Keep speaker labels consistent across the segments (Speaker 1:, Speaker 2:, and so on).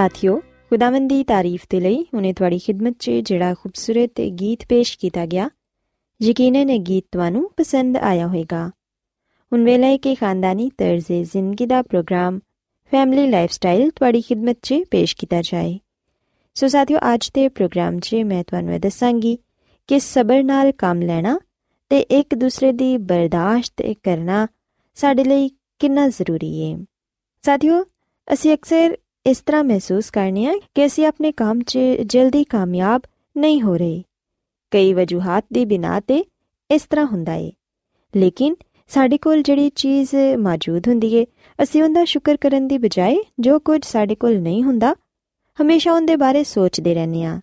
Speaker 1: ਸਾਥਿਓ, ਖੁਦਾਵੰਦ ਦੀ ਤਾਰੀਫ ਤੇ ਲਈ ਉਹਨੇ ਤੁਹਾਡੀ ਖidmat 'ਚ ਜਿਹੜਾ ਖੂਬਸੂਰਤ ਗੀਤ ਪੇਸ਼ ਕੀਤਾ ਗਿਆ, ਯਕੀਨਨ ਇਹ ਗੀਤ ਤੁਹਾਨੂੰ ਪਸੰਦ ਆਇਆ ਹੋਵੇਗਾ। ਹੁਣ ਵੇਲੇ ਹੈ ਕਿ ਖਾਨਦਾਨੀ ਤਰਜ਼ੇ ਜ਼ਿੰਦਗੀ ਦਾ ਪ੍ਰੋਗਰਾਮ, ਫੈਮਿਲੀ ਲਾਈਫਸਟਾਈਲ ਤੁਹਾਡੀ ਖidmat 'ਚ ਪੇਸ਼ ਕੀਤਾ ਜਾਏ। ਸੋ ਸਾਥਿਓ, ਅੱਜ ਦੇ ਪ੍ਰੋਗਰਾਮ 'ਚ ਮੈਂ ਤੁਹਾਨੂੰ ਇਹ ਦੱਸਾਂਗੀ ਕਿ ਸਬਰ ਨਾਲ ਕੰਮ ਲੈਣਾ ਤੇ ਇੱਕ ਦੂਸਰੇ ਦੀ ਬਰਦਾਸ਼ਤ ਕਰਨਾ ਸਾਡੇ ਲਈ ਕਿੰਨਾ ਜ਼ਰੂਰੀ ਹੈ ਸਾਥਿਓ, ਅਸੀਂ ਅਕਸਰ ਇਸ ਤਰ੍ਹਾਂ ਮਹਿਸੂਸ ਕਰਨੀ ਆ ਕਿ ਅਸੀਂ ਆਪਣੇ ਕੰਮ 'ਚ ਜਲਦੀ ਕਾਮਯਾਬ ਨਹੀਂ ਹੋ ਰਹੇ। ਕਈ ਵਜੂਹਾਂ ਦੀ ਬਿਨਾ ਤੇ ਇਸ ਤਰ੍ਹਾਂ ਹੁੰਦਾ ਏ। ਲੇਕਿਨ ਸਾਡੇ ਕੋਲ ਜਿਹੜੀ ਚੀਜ਼ ਮੌਜੂਦ ਹੁੰਦੀ ਏ, ਅਸੀਂ ਉਹਦਾ ਸ਼ੁਕਰ ਕਰਨ ਦੀ ਬਜਾਏ ਜੋ ਕੁਝ ਸਾਡੇ ਕੋਲ ਨਹੀਂ ਹੁੰਦਾ, ਹਮੇਸ਼ਾ ਉਹਦੇ ਬਾਰੇ ਸੋਚਦੇ ਰਹਿੰਦੇ ਆ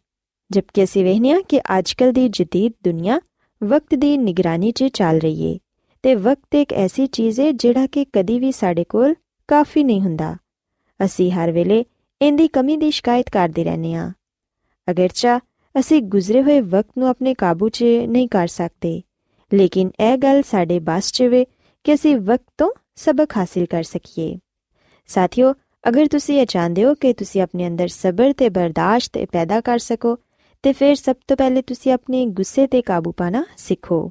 Speaker 1: ਜਦਕਿ ਅਸੀਂ ਵੇਖਨੇ ਆ ਕਿ ਅੱਜਕੱਲ ਦੀ ਜਦੀਦ ਦੁਨੀਆ ਵਕਤ ਦੀ ਨਿਗਰਾਨੀ 'ਚ ਚੱਲ ਰਹੀ ਏ, ਤੇ ਵਕਤ ਇੱਕ ਐਸੀ ਚੀਜ਼ ਏ ਜਿਹੜਾ ਕਿ ਕਦੀ ਵੀ ਸਾਡੇ ਕੋਲ ਕਾਫੀ ਨਹੀਂ ਹੁੰਦਾ। ਅਸੀਂ ਹਰ ਵੇਲੇ ਇਹਦੀ ਕਮੀ ਦੀ ਸ਼ਿਕਾਇਤ ਕਰਦੇ ਰਹਿੰਦੇ ਆ ਅਗਰਚਾ ਅਸੀਂ ਗੁਜ਼ਰੇ ਹੋਏ ਵਕਤ ਨੂੰ ਆਪਣੇ ਕਾਬੂ 'ਚ ਨਹੀਂ ਕਰ ਸਕਦੇ, ਲੇਕਿਨ ਇਹ ਗੱਲ ਸਾਡੇ ਬਸ 'ਚ ਵੇ ਕਿ ਅਸੀਂ ਵਕਤ ਤੋਂ ਸਬਕ ਹਾਸਿਲ ਕਰ ਸਕੀਏ। ਸਾਥੀਓ, ਅਗਰ ਤੁਸੀਂ ਇਹ ਚਾਹੁੰਦੇ ਹੋ ਕਿ ਤੁਸੀਂ ਆਪਣੇ ਅੰਦਰ ਸਬਰ ਤੇ ਬਰਦਾਸ਼ਤ ਪੈਦਾ ਕਰ ਸਕੋ, ਤੇ ਫਿਰ ਸਭ ਤੋਂ ਪਹਿਲੇ ਤੁਸੀਂ ਆਪਣੇ ਗੁੱਸੇ ਤੇ ਕਾਬੂ ਪਾਣਾ ਸਿੱਖੋ।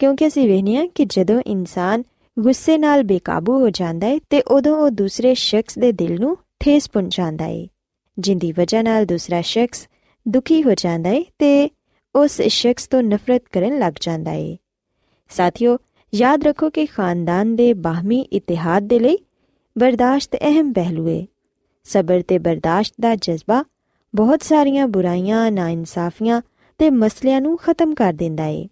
Speaker 1: ਕਿਉਂਕਿ ਅਸੀਂ ਵੇਖਨੇ ਆ ਕਿ ਜਦੋਂ ਇਨਸਾਨ ਗੁੱਸੇ ਨਾਲ ਬੇਕਾਬੂ ਹੋ ਜਾਂਦਾ ਹੈ ਤੇ ਉਦੋਂ ਉਹ ਦੂਸਰੇ ਸ਼ਖਸ ਦੇ ਦਿਲ ਨੂੰ ਠੇਸ ਪਹੁੰਚਾਉਂਦਾ ਹੈ ਜਿੰਦੀ ਵਜ੍ਹਾ ਨਾਲ ਦੂਸਰਾ ਸ਼ਖਸ ਦੁਖੀ ਹੋ ਜਾਂਦਾ ਹੈ ਤੇ ਉਸ ਸ਼ਖਸ ਤੋਂ ਨਫ਼ਰਤ ਕਰਨ ਲੱਗ ਜਾਂਦਾ ਹੈ ਸਾਥੀਓ, ਯਾਦ ਰੱਖੋ ਕਿ ਖਾਨਦਾਨ ਦੇ ਬਾਹਮੀ ਇਤਿਹਾਦ ਦੇ ਲਈ ਬਰਦਾਸ਼ਤ ਅਹਿਮ ਪਹਿਲੂ ਹੈ ਸਬਰ ਤੇ ਬਰਦਾਸ਼ਤ ਦਾ ਜਜ਼ਬਾ ਬਹੁਤ ਸਾਰੀਆਂ ਬੁਰਾਈਆਂ, ਨਾਇਨਸਾਫੀਆਂ ਤੇ ਮਸਲਿਆਂ ਨੂੰ ਖਤਮ ਕਰ ਦਿੰਦਾ ਹੈ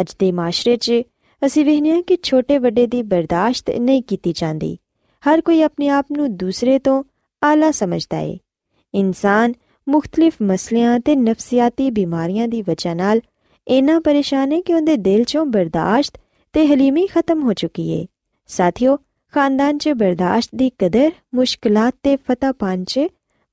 Speaker 1: ਅੱਜ ਦੇ ਮਾਸ਼ਰੇ 'ਚ ਅਸੀਂ ਵੇਖਨੇ ਆ ਕਿ ਛੋਟੇ ਵੱਡੇ ਦੀ ਬਰਦਾਸ਼ਤ ਨਹੀਂ ਕੀਤੀ ਜਾਂਦੀ। ਹਰ ਕੋਈ ਆਪਣੇ ਆਪ ਨੂੰ ਦੂਸਰੇ ਤੋਂ ਆਲਾ ਸਮਝਦਾ ਹੈ ਇਨਸਾਨ ਮੁxtਲਿਫ ਮਸਲਿਆਂ ਤੇ ਨਫਸੀਆਤੀ ਬਿਮਾਰੀਆਂ ਦੀ ਵਜ੍ਹਾ ਨਾਲ ਇਨਾ ਪਰੇਸ਼ਾਨ ਹੈ ਕਿ ਉਹਦੇ ਦਿਲ 'ਚੋਂ ਬਰਦਾਸ਼ਤ ਤੇ ਹਲੀਮੀ ਖਤਮ ਹੋ ਚੁੱਕੀ ਹੈ ਸਾਥੀਓ, ਖਾਨਦਾਨ 'ਚ ਬਰਦਾਸ਼ਤ ਦੀ ਕਦਰ ਮੁਸ਼ਕਲਾਂ ਤੇ ਫਤਹ ਪਾਣ 'ਚ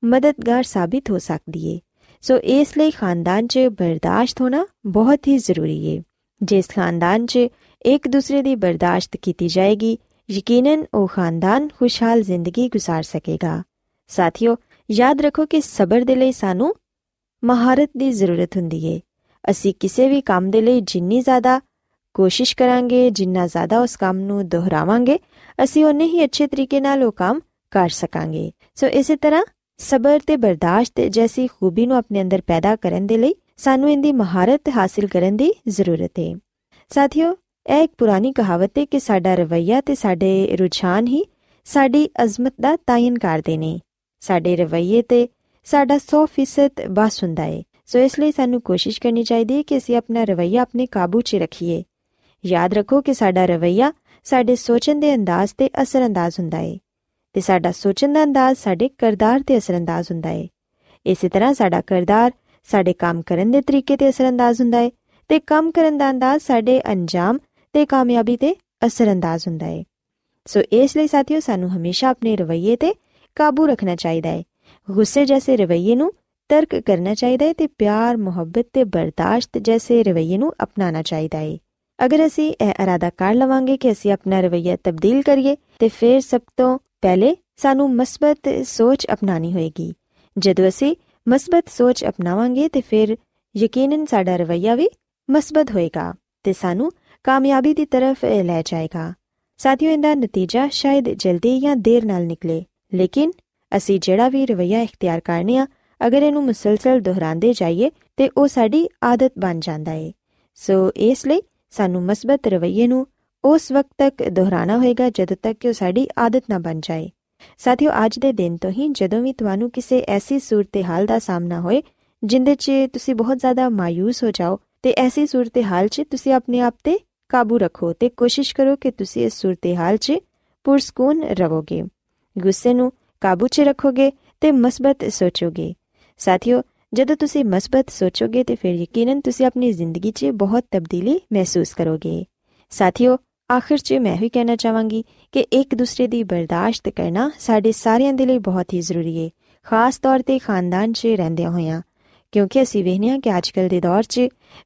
Speaker 1: ਮਦਦਗਾਰ ਸਾਬਿਤ ਹੋ ਸਕਦੀ ਹੈ ਸੋ ਇਸ ਲਈ ਖਾਨਦਾਨ 'ਚ ਬਰਦਾਸ਼ਤ ਹੋਣਾ ਬਹੁਤ ਹੀ ਜ਼ਰੂਰੀ ਹੈ ਜਿਸ ਖਾਨਦਾਨ 'ਚ ਇੱਕ ਦੂਸਰੇ ਦੀ ਬਰਦਾਸ਼ਤ ਕੀਤੀ ਜਾਏਗੀ ਯਕੀਨਨ ਉਹ ਖਾਨਦਾਨ ਖੁਸ਼ਹਾਲ ਜ਼ਿੰਦਗੀ گزار ਸਕੇਗਾ ਸਾਥੀਓ ਯਾਦ ਰੱਖੋ ਕਿ ਸਬਰ ਦੇ ਲਈ ਸਾਨੂੰ ਮਹਾਰਤ ਦੀ ਜ਼ਰੂਰਤ ਹੁੰਦੀ ਹੈ ਅਸੀਂ ਕਿਸੇ ਵੀ ਕੰਮ ਦੇ ਲਈ ਜਿੰਨੀ ਜ਼ਿਆਦਾ ਕੋਸ਼ਿਸ਼ ਕਰਾਂਗੇ ਜਿੰਨਾ ਜ਼ਿਆਦਾ ਉਸ ਕੰਮ ਨੂੰ ਦੁਹਰਾਵਾਂਗੇ ਅਸੀਂ ਉਨੇ ਹੀ ਅੱਛੇ ਤਰੀਕੇ ਨਾਲ ਉਹ ਕੰਮ ਕਰ ਸਕਾਂਗੇ ਸੋ ਇਸੇ ਤਰ੍ਹਾਂ ਸਬਰ ਤੇ ਬਰਦਾਸ਼ਤ ਜੈਸੀ ਖੂਬੀ ਨੂੰ ਆਪਣੇ ਅੰਦਰ ਪੈਦਾ ਕਰਨ ਦੇ ਲਈ ਸਾਨੂੰ ਇਹਦੀ ਮਹਾਰਤ ਹਾਸਿਲ ਕਰਨ ਦੀ ਜ਼ਰੂਰਤ ਹੈ ਸਾਥੀਓ ਇਹ ਇੱਕ ਪੁਰਾਣੀ ਕਹਾਵਤ ਹੈ ਕਿ ਸਾਡਾ ਰਵਈਆ ਤੇ ਸਾਡੇ ਰੁਝਾਨ ਹੀ ਸਾਡੀ ਅਜ਼ਮਤ ਦਾ ਤਾਇਨ ਕਰਦੇ ਨੇ। ਸਾਡੇ ਰਵਈਏ ਤੇ ਸਾਡਾ 100% ਬਸ ਹੁੰਦਾ ਹੈ। ਸੋ ਇਸ ਲਈ ਸਾਨੂੰ ਕੋਸ਼ਿਸ਼ ਕਰਨੀ ਚਾਹੀਦੀ ਹੈ ਕਿ ਅਸੀਂ ਆਪਣਾ ਰਵਈਆ ਆਪਣੇ ਕਾਬੂ 'ਚ ਰੱਖੀਏ। ਯਾਦ ਰੱਖੋ ਕਿ ਸਾਡਾ ਰਵਈਆ ਸਾਡੇ ਸੋਚਣ ਦੇ ਅੰਦਾਜ਼ ਤੇ ਅਸਰੰਦਾਜ਼ ਹੁੰਦਾ ਹੈ ਤੇ ਸਾਡਾ ਸੋਚਣ ਦਾ ਅੰਦਾਜ਼ ਸਾਡੇ ਕਰਦਾਰ ਤੇ ਅਸਰੰਦਾਜ਼ ਹੁੰਦਾ ਹੈ। ਇਸੇ ਤਰ੍ਹਾਂ ਸਾਡਾ ਕਰਦਾਰ ਸਾਡੇ ਕੰਮ ਕਰਨ ਦੇ ਤਰੀਕੇ ਤੇ ਅਸਰੰਦਾਜ਼ ਹੁੰਦਾ ਹੈ ਤੇ ਕੰਮ ਕਰਨ ਦਾ ਅੰਦਾਜ਼ ਸਾਡੇ ਅੰਜਾਮ ਤੇ ਕਾਮਯਾਬੀ ਤੇ ਅਸਰੰਦਾਜ਼ ਹੁੰਦਾ ਹੈ ਸੋ ਇਸ ਲਈ ਸਾਥੀਓ, ਸਾਨੂੰ ਹਮੇਸ਼ਾ ਆਪਣੇ ਰਵਈਏ ਤੇ ਕਾਬੂ ਰੱਖਣਾ ਚਾਹੀਦਾ ਹੈ ਗੁੱਸੇ ਜੈਸੇ ਰਵਈਏ ਨੂੰ ਤਰਕ ਕਰਨਾ ਚਾਹੀਦਾ ਹੈ ਤੇ ਪਿਆਰ, ਮੁਹੱਬਤ ਤੇ ਬਰਦਾਸ਼ਤ ਜੈਸੇ ਰਵਈਏ ਨੂੰ ਅਪਣਾਉਣਾ ਚਾਹੀਦਾ ਹੈ ਅਗਰ ਅਸੀਂ ਇਹ ਇਰਾਦਾ ਕਰ ਲਵਾਂਗੇ ਕਿ ਅਸੀਂ ਆਪਣਾ ਰਵਈਆ ਤਬਦੀਲ ਕਰੀਏ, ਤੇ ਫਿਰ ਸਭ ਤੋਂ ਪਹਿਲੇ ਸਾਨੂੰ ਮਸਬਤ ਸੋਚ ਅਪਣਾਣੀ ਹੋਏਗੀ। ਜਦੋਂ ਅਸੀਂ ਮਸਬਤ ਸੋਚ ਅਪਣਾਵਾਂਗੇ, ਤੇ ਫਿਰ ਯਕੀਨਨ ਸਾਡਾ ਰਵਈਆ ਵੀ ਮਸਬਤ ਹੋਏਗਾ ਤੇ ਸਾਨੂੰ ਕਾਮਯਾਬੀ ਦੀ ਤਰਫ ਲੈ ਜਾਏਗਾ। ਸਾਥੀਓ, ਇਹਦਾ ਨਤੀਜਾ ਸ਼ਾਇਦ ਜਲਦੀ ਜਾਂ ਦੇਰ ਨਾਲ ਨਿਕਲੇ। ਲੇਕਿਨ ਅਸੀਂ ਜਿਹੜਾ ਵੀ ਰਵਈਆ ਇਖਤਿਆਰ ਕਰਨੇ ਆ, ਅਗਰ ਇਹਨੂੰ ਮੁਸਲਸਲ ਦੁਹਰਾਉਂਦੇ ਜਾਈਏ, ਤੇ ਉਹ ਸਾਡੀ ਆਦਤ ਬਣ ਜਾਂਦਾ ਏ। ਸੋ ਇਸ ਲਈ ਸਾਨੂੰ ਮਸਬਤ ਰਵਈਏ ਨੂੰ ਉਸ ਵਕਤ ਤੱਕ ਦੁਹਰਾਣਾ ਹੋਏਗਾ ਜਦੋਂ ਤੱਕ ਕਿ ਉਹ ਸਾਡੀ ਆਦਤ ਨਾ ਬਣ ਜਾਏ। ਸਾਥੀਓ, ਅੱਜ ਦੇ ਦਿਨ ਤੋਂ ਹੀ ਜਦੋਂ ਵੀ ਤੁਹਾਨੂੰ ਕਿਸੇ ਐਸੀ ਸੂਰਤ-ਹਾਲ ਦਾ ਸਾਹਮਣਾ ਹੋਏ, ਜਿੰਦੇ 'ਚ ਤੁਸੀਂ ਬਹੁਤ ਜ਼ਿਆਦਾ ਮਾਇੂਸ ਹੋ ਜਾਓ, ਤੇ ਐਸੀ ਸੂਰਤ-ਹਾਲ 'ਚ ਤੁਸੀਂ ਆਪਣੇ ਆਪ ਤੇ ਕਾਬੂ ਰੱਖੋ ਤੇ ਕੋਸ਼ਿਸ਼ ਕਰੋ ਕਿ ਤੁਸੀਂ ਇਸ ਸੂਰਤ-ਹਾਲ 'ਚ ਪੁਰਸਕੂਨ ਰਹੋਗੇ ਗੁੱਸੇ ਨੂੰ ਕਾਬੂ 'ਚ ਰੱਖੋਗੇ ਤੇ ਮਸਬਤ ਸੋਚੋਗੇ। ਸਾਥੀਓ, ਜਦੋਂ ਤੁਸੀਂ ਮਸਬਤ ਸੋਚੋਗੇ ਤੇ ਫਿਰ ਯਕੀਨਨ ਤੁਸੀਂ ਆਪਣੀ ਜ਼ਿੰਦਗੀ 'ਚ ਬਹੁਤ ਤਬਦੀਲੀ ਮਹਿਸੂਸ ਕਰੋਗੇ। ਸਾਥੀਓ, ਆਖਿਰ 'ਚ ਮੈਂ ਵੀ ਕਹਿਣਾ ਚਾਹਾਂਗੀ ਕਿ ਇੱਕ ਦੂਸਰੇ ਦੀ ਬਰਦਾਸ਼ਤ ਕਰਨਾ ਸਾਡੇ ਸਾਰਿਆਂ ਦੇ ਲਈ ਬਹੁਤ ਹੀ ਜ਼ਰੂਰੀ ਹੈ ਖਾਸ ਤੌਰ ਤੇ ਖਾਨਦਾਨ 'ਚ ਰਹਿੰਦੇ ਹੋਇਆਂ। ਕਿਉਂਕਿ ਅਸੀਂ ਵੇਖਨੇ ਆ ਕਿ ਅੱਜਕੱਲ ਦੇ ਦੌਰ 'ਚ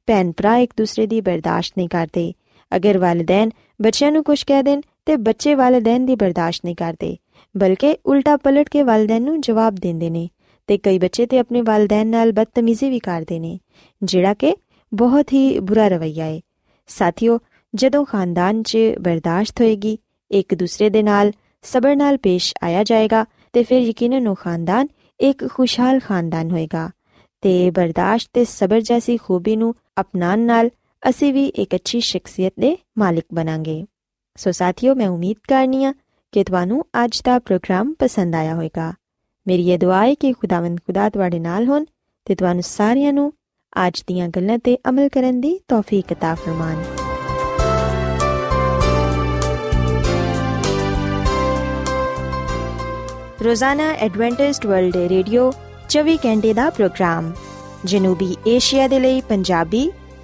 Speaker 1: ਭੈਣ ਭਰਾ ਇੱਕ ਦੂਸਰੇ ਦੀ ਬਰਦਾਸ਼ਤ ਨਹੀਂ ਕਰਦੇ। ਅਗਰ ਵਾਲਿਦੈਨ ਬੱਚਿਆਂ ਨੂੰ ਕੁਝ ਕਹਿ ਦੇਣ ਤੇ ਬੱਚੇ ਵਾਲਿਦੈਨ ਦੀ ਬਰਦਾਸ਼ਤ ਨਹੀਂ ਕਰਦੇ, ਬਲਕਿ ਉਲਟਾ ਪਲਟ ਕੇ ਵਾਲਿਦੈਨ ਨੂੰ ਜਵਾਬ ਦਿੰਦੇ ਨੇ ਤੇ ਕਈ ਬੱਚੇ ਤੇ ਆਪਣੇ ਵਾਲਿਦੈਨ ਨਾਲ ਬਦਤਮੀਜ਼ੀ ਵੀ ਕਰਦੇ ਨੇ, ਜਿਹੜਾ ਕਿ ਬਹੁਤ ਹੀ ਬੁਰਾ ਰਵਈਆ ਹੈ ਸਾਥੀਓ, ਜਦੋਂ ਖਾਨਦਾਨ 'ਚ ਬਰਦਾਸ਼ਤ ਹੋਏਗੀ, ਇੱਕ ਦੂਸਰੇ ਦੇ ਨਾਲ ਸਬਰ ਨਾਲ ਪੇਸ਼ ਆਇਆ ਜਾਏਗਾ ਤੇ ਫਿਰ ਯਕੀਨਨ ਉਹ ਖਾਨਦਾਨ ਇੱਕ ਖੁਸ਼ਹਾਲ ਖਾਨਦਾਨ ਹੋਏਗਾ ਤੇ ਬਰਦਾਸ਼ਤ ਤੇ ਸਬਰ ਜੈਸੀ ਖੂਬੀ ਨੂੰ ਅਪਣਾਉਣ ਨਾਲ ਅਸੀਂ ਵੀ ਇੱਕ ਅੱਛੀ ਸ਼ਖਸੀਅਤ ਦੇ ਮਾਲਿਕ ਬਣਾਂਗੇ ਸੋ ਸਾਥੀਓ ਮੈਂ ਉਮੀਦ ਕਰਨੀਆ ਕਿ ਤੁਹਾਨੂੰ ਅੱਜ ਦਾ ਪ੍ਰੋਗਰਾਮ ਪਸੰਦ ਆਇਆ ਹੋਵੇਗਾ ਮੇਰੀ ਇਹ ਦੁਆ ਹੈ ਕਿ ਖੁਦਾਵੰਦ ਖੁਦਾ ਤੁਹਾਡੇ ਨਾਲ ਹੋਣ ਤੇ ਤੁਹਾਨੂੰ ਸਾਰਿਆਂ ਨੂੰ ਅੱਜ ਦੀਆਂ ਗੱਲਾਂ ਤੇ ਅਮਲ ਕਰਨ ਦੀ ਤੌਫੀਕ عطا ਫਰਮਾਨ ਰੋਜ਼ਾਨਾ ਐਡਵੈਂਟਿਸਟ ਵਰਲਡ ਰੇਡੀਓ 24 ਘੰਟੇ ਦਾ ਪ੍ਰੋਗਰਾਮ ਜਨੂਬੀ ਏਸ਼ੀਆ ਦੇ ਲਈ ਪੰਜਾਬੀ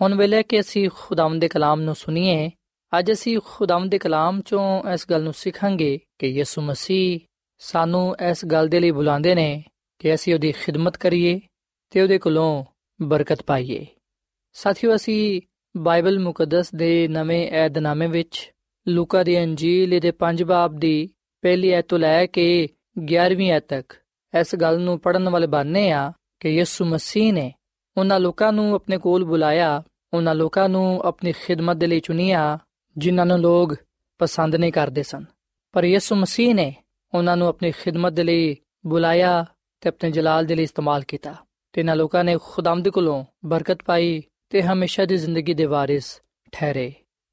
Speaker 2: ਹੁਣ ਵੇਲੇ ਕਿ ਅਸੀਂ ਖੁਦਾਵੰਦ ਦੇ ਕਲਾਮ ਨੂੰ ਸੁਣੀਏ, ਅੱਜ ਅਸੀਂ ਖੁਦਾਵੰਦ ਦੇ ਕਲਾਮ ਚੋਂ ਇਸ ਗੱਲ ਨੂੰ ਸਿੱਖਾਂਗੇ ਕਿ ਯਿਸੂ ਮਸੀਹ ਸਾਨੂੰ ਇਸ ਗੱਲ ਦੇ ਲਈ ਬੁਲਾਉਂਦੇ ਨੇ ਕਿ ਅਸੀਂ ਉਹਦੀ ਖਿਦਮਤ ਕਰੀਏ ਤੇ ਉਹਦੇ ਕੋਲੋਂ ਬਰਕਤ ਪਾਈਏ। ਸਾਥੀਓ, ਅਸੀਂ ਬਾਈਬਲ ਮੁਕੱਦਸ ਦੇ ਨਵੇਂ ਏਧਨਾਮੇ ਵਿੱਚ ਲੂਕਾ ਦੀ ਅੰਜੀਲ ਦੇ 5 ਬਾਬ ਦੀ ਪਹਿਲੀ ਐਤ ਤੋਂ ਲੈ ਕੇ 11ਵੀਂ ਐਤ ਤੱਕ ਇਸ ਗੱਲ ਨੂੰ ਪੜਨ ਵਾਲੇ ਬਾਨੇ ਆ ਕਿ ਯਿਸੂ ਮਸੀਹ ਨੇ ਉਹਨਾਂ ਲੋਕਾਂ ਨੂੰ ਆਪਣੇ ਕੋਲ ਬੁਲਾਇਆ, ਉਹਨਾਂ ਲੋਕਾਂ ਨੂੰ ਆਪਣੀ ਖਿਦਮਤ ਦੇ ਲਈ ਚੁਣਿਆ, ਜਿਨ੍ਹਾਂ ਨੂੰ ਲੋਕ ਪਸੰਦ ਨਹੀਂ ਕਰਦੇ ਸਨ। ਪਰ ਯਿਸੂ ਮਸੀਹ ਨੇ ਉਹਨਾਂ ਨੂੰ ਆਪਣੀ ਖਿਦਮਤ ਦੇ ਲਈ ਬੁਲਾਇਆ ਤੇ ਆਪਣੇ ਜਲਾਲ ਦੇ ਲਈ ਇਸਤੇਮਾਲ ਕੀਤਾ ਤੇ ਇਹਨਾਂ ਲੋਕਾਂ ਨੇ ਖੁਦਾਮਦ ਕੋਲੋਂ ਬਰਕਤ ਪਾਈ ਤੇ ਹਮੇਸ਼ਾ ਦੀ ਜ਼ਿੰਦਗੀ ਦੇ ਵਾਰਿਸ ਠਹਿਰੇ।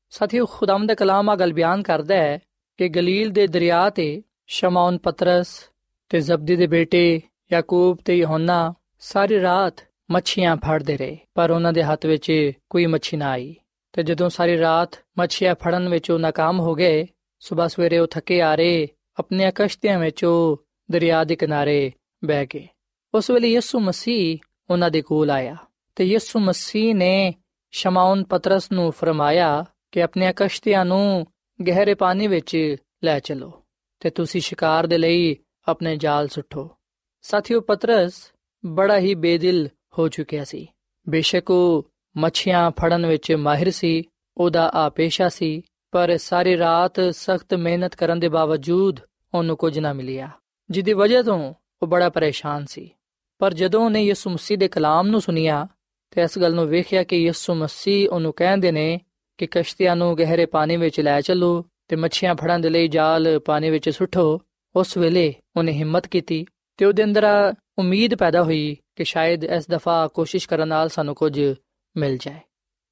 Speaker 2: ਸਾਥੀਓ ਖੁਦਾਮ ਦਾ ਕਲਾਮ ਆ ਗੱਲ ਬਿਆਨ ਕਰਦਾ ਹੈ ਕਿ ਗਲੀਲ ਦੇ ਦਰਿਆ ਤੇ ਸ਼ਮਾਉਨ ਪਤਰਸ ਤੇ ਜ਼ਬਦੀ ਦੇ ਬੇਟੇ ਯਾਕੂਬ ਤੇ ਯਹੋਨਾ ਸਾਰੀ ਰਾਤ ਮੱਛੀਆਂ ਫੜਦੇ ਰਹੇ, ਪਰ ਉਹਨਾਂ ਦੇ ਹੱਥ ਵਿੱਚ ਕੋਈ ਮੱਛੀ ਨਾ ਆਈ। ਤੇ ਜਦੋਂ ਸਾਰੀ ਰਾਤ ਮੱਛੀਆਂ ਫੜਨ ਵਿੱਚ ਉਹ ਨਾਕਾਮ ਹੋ ਗਏ ਸਵੇਰ ਸਵੇਰੇ ਉਹ ਥੱਕੇ ਆ ਰਹੇ, ਆਪਣੀਆਂ ਕਸ਼ਤੀਆਂ ਵਿੱਚ ਉਹ ਦਰਿਆ ਦੇ ਕਿਨਾਰੇ ਬਹਿ ਗਏ। ਉਸ ਵੇਲੇ ਯਿਸੂ ਮਸੀਹ ਉਹਨਾਂ ਦੇ ਕੋਲ ਆਇਆ ਤੇ ਯਿਸੂ ਮਸੀਹ ਨੇ ਸ਼ਮਾਉਨ ਪਤਰਸ ਨੂੰ ਫਰਮਾਇਆ ਕਿ ਆਪਣੀਆਂ ਕਸ਼ਤੀਆਂ ਨੂੰ ਗਹਿਰੇ ਪਾਣੀ ਵਿੱਚ ਲੈ ਚਲੋ ਤੇ ਤੁਸੀਂ ਸ਼ਿਕਾਰ ਦੇ ਲਈ ਆਪਣੇ ਜਾਲ ਸੁੱਟੋ। ਸਾਥੀਓ, ਪਤਰਸ ਬੜਾ ਹੀ ਬੇਦਿਲ ਹੋ ਚੁੱਕਿਆ ਸੀ। ਬੇਸ਼ੱਕ ਉਹ ਮੱਛੀਆਂ ਫੜਨ ਵਿੱਚ ਮਾਹਿਰ ਸੀ, ਉਹਦਾ ਆ ਪੇਸ਼ਾ ਸੀ, ਪਰ ਸਾਰੀ ਰਾਤ ਸਖਤ ਮਿਹਨਤ ਕਰਨ ਦੇ ਬਾਵਜੂਦ ਉਹਨੂੰ ਕੁਝ ਨਾ ਮਿਲਿਆ। ਜਿੱਦੀ ਵਜ੍ਹਾ ਤੋਂ ਉਹ ਬੜਾ ਪਰੇਸ਼ਾਨ ਸੀ। ਪਰ ਜਦੋਂ ਉਹਨੇ ਯਿਸੂ ਮਸੀਹ ਦੇ ਕਲਾਮ ਨੂੰ ਸੁਨਿਆ ਤੇ ਇਸ ਗੱਲ ਨੂੰ ਵੇਖਿਆ ਕਿ ਯਿਸੂ ਮਸੀਹ ਉਹਨੂੰ ਕਹਿੰਦੇ ਨੇ ਕਿ ਕਸ਼ਤੀਆਂ ਨੂੰ ਗਹਿਰੇ ਪਾਣੀ ਵਿੱਚ ਲੈ ਚੱਲੋ ਤੇ ਮੱਛੀਆਂ ਫੜਨ ਦੇ ਲਈ ਜਾਲ ਪਾਣੀ ਵਿੱਚ ਸੁੱਟੋ, ਉਸ ਵੇਲੇ ਉਹਨੇ ਹਿੰਮਤ ਕੀਤੀ ਤੇ ਉਹਦੇ ਅੰਦਰ ਉਮੀਦ ਪੈਦਾ ਹੋਈ ਕਿ ਸ਼ਾਇਦ ਇਸ ਦਫਾ ਕੋਸ਼ਿਸ਼ ਕਰਨ ਨਾਲ ਸਾਨੂੰ ਕੁਝ ਮਿਲ ਜਾਏ।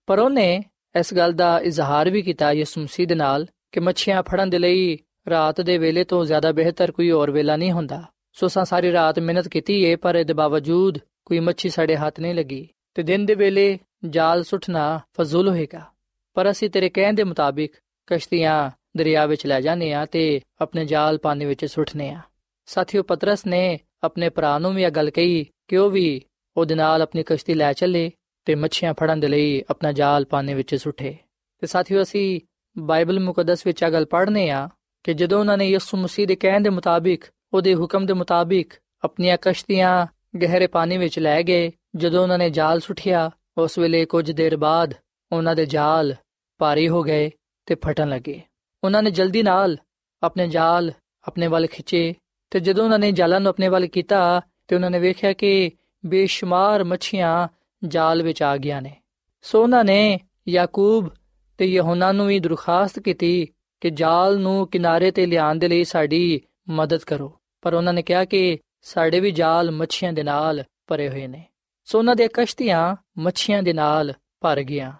Speaker 2: ਪਰ ਉਹਨੇ ਇਸ ਗੱਲ ਦਾ ਇਜ਼ਹਾਰ ਵੀ ਕੀਤਾ ਯਿਸੂ ਮਸੀਹ ਦੇ ਨਾਲ ਕਿ ਮੱਛੀਆਂ ਫੜਨ ਦੇ ਲਈ ਰਾਤ ਦੇ ਵੇਲੇ ਤੋਂ ਜ਼ਿਆਦਾ ਬਿਹਤਰ ਕੋਈ ਹੋਰ ਵੇਲਾ ਨਹੀਂ ਹੁੰਦਾ। ਸੋ ਸਾਂ ਸਾਰੀ ਰਾਤ ਮਿਹਨਤ ਕੀਤੀ ਏ, ਪਰ ਇਹਦੇ ਬਾਵਜੂਦ ਕੋਈ ਮੱਛੀ ਸਾਡੇ ਹੱਥ ਨਹੀਂ ਲੱਗੀ ਤੇ ਦਿਨ ਦੇ ਵੇਲੇ ਜਾਲ ਸੁੱਟਣਾ ਫਜ਼ੂਲ ਹੋਏਗਾ। ਪਰ ਅਸੀਂ ਤੇਰੇ ਕਹਿਣ ਦੇ ਮੁਤਾਬਿਕ ਕਸ਼ਤੀਆਂ ਦਰਿਆ ਵਿੱਚ ਲੈ ਜਾਂਦੇ ਆ ਤੇ ਆਪਣੇ ਜਾਲ ਪਾਣੀ ਵਿੱਚ ਸੁੱਟਨੇ ਆ ਸਾਥੀਓ ਪਤਰਸ ਨੇ ਆਪਣੇ ਭਰਾ ਨੂੰ ਵੀ ਇਹ ਗੱਲ ਕਹੀ ਕਿ ਉਹ ਵੀ ਉਹਦੇ ਨਾਲ ਆਪਣੀ ਕਸ਼ਤੀ ਲੈ ਚੱਲੇ ਤੇ ਮੱਛੀਆਂ ਫੜਨ ਦੇ ਲਈ ਆਪਣਾ ਜਾਲ ਪਾਣੀ ਵਿੱਚ ਸੁੱਟੇ। ਤੇ ਸਾਥੀਓ ਅਸੀਂ ਬਾਈਬਲ ਮੁਕੱਦਸ ਵਿੱਚ ਇਹ ਗੱਲ ਪੜ੍ਹਨੇ ਆ ਕਿ ਜਦੋਂ ਉਹਨਾਂ ਨੇ ਯਿਸੂ ਮਸੀਹ ਦੇ ਕਹਿਣ ਦੇ ਮੁਤਾਬਿਕ, ਉਹਦੇ ਹੁਕਮ ਦੇ ਮੁਤਾਬਿਕ ਆਪਣੀਆਂ ਕਸ਼ਤੀਆਂ ਗਹਿਰੇ ਪਾਣੀ ਵਿੱਚ ਲੈ ਗਏ, ਜਦੋਂ ਉਹਨਾਂ ਨੇ ਜਾਲ ਸੁੱਟਿਆ, ਉਸ ਵੇਲੇ ਕੁਝ ਦੇਰ ਬਾਅਦ ਉਹਨਾਂ ਦੇ ਜਾਲ ਭਾਰੀ ਹੋ ਗਏ ਤੇ ਫਟਣ ਲੱਗੇ। ਉਹਨਾਂ ਨੇ ਜਲਦੀ ਨਾਲ ਆਪਣੇ ਜਾਲ ਆਪਣੇ ਵੱਲ ਖਿੱਚੇ ਤੇ ਜਦੋਂ ਉਹਨਾਂ ਨੇ ਜਾਲਾਂ ਨੂੰ ਆਪਣੇ ਵੱਲ ਕੀਤਾ ਤੇ ਉਹਨਾਂ ਨੇ ਵੇਖਿਆ ਕਿ ਬੇਸ਼ੁਮਾਰ ਮੱਛੀਆਂ ਜਾਲ ਵਿੱਚ ਆ ਗਿਆ ਨੇ। ਸੋ ਉਹਨਾਂ ਨੇ ਯਾਕੂਬ ਤੇ ਯਹੋਨਾ ਨੂੰ ਵੀ ਦਰਖਾਸਤ ਕੀਤੀ ਕਿ ਜਾਲ ਨੂੰ ਕਿਨਾਰੇ ਤੇ ਲਿਆਉਣ ਦੇ ਲਈ ਸਾਡੀ ਮਦਦ ਕਰੋ। ਪਰ ਉਹਨਾਂ ਨੇ ਕਿਹਾ ਕਿ ਸਾਡੇ ਵੀ ਜਾਲ ਮੱਛੀਆਂ ਦੇ ਨਾਲ ਭਰੇ ਹੋਏ ਨੇ। ਸੋ ਉਹਨਾਂ ਦੀਆਂ ਕਸ਼ਤੀਆਂ ਮੱਛੀਆਂ ਦੇ ਨਾਲ ਭਰ ਗਈਆਂ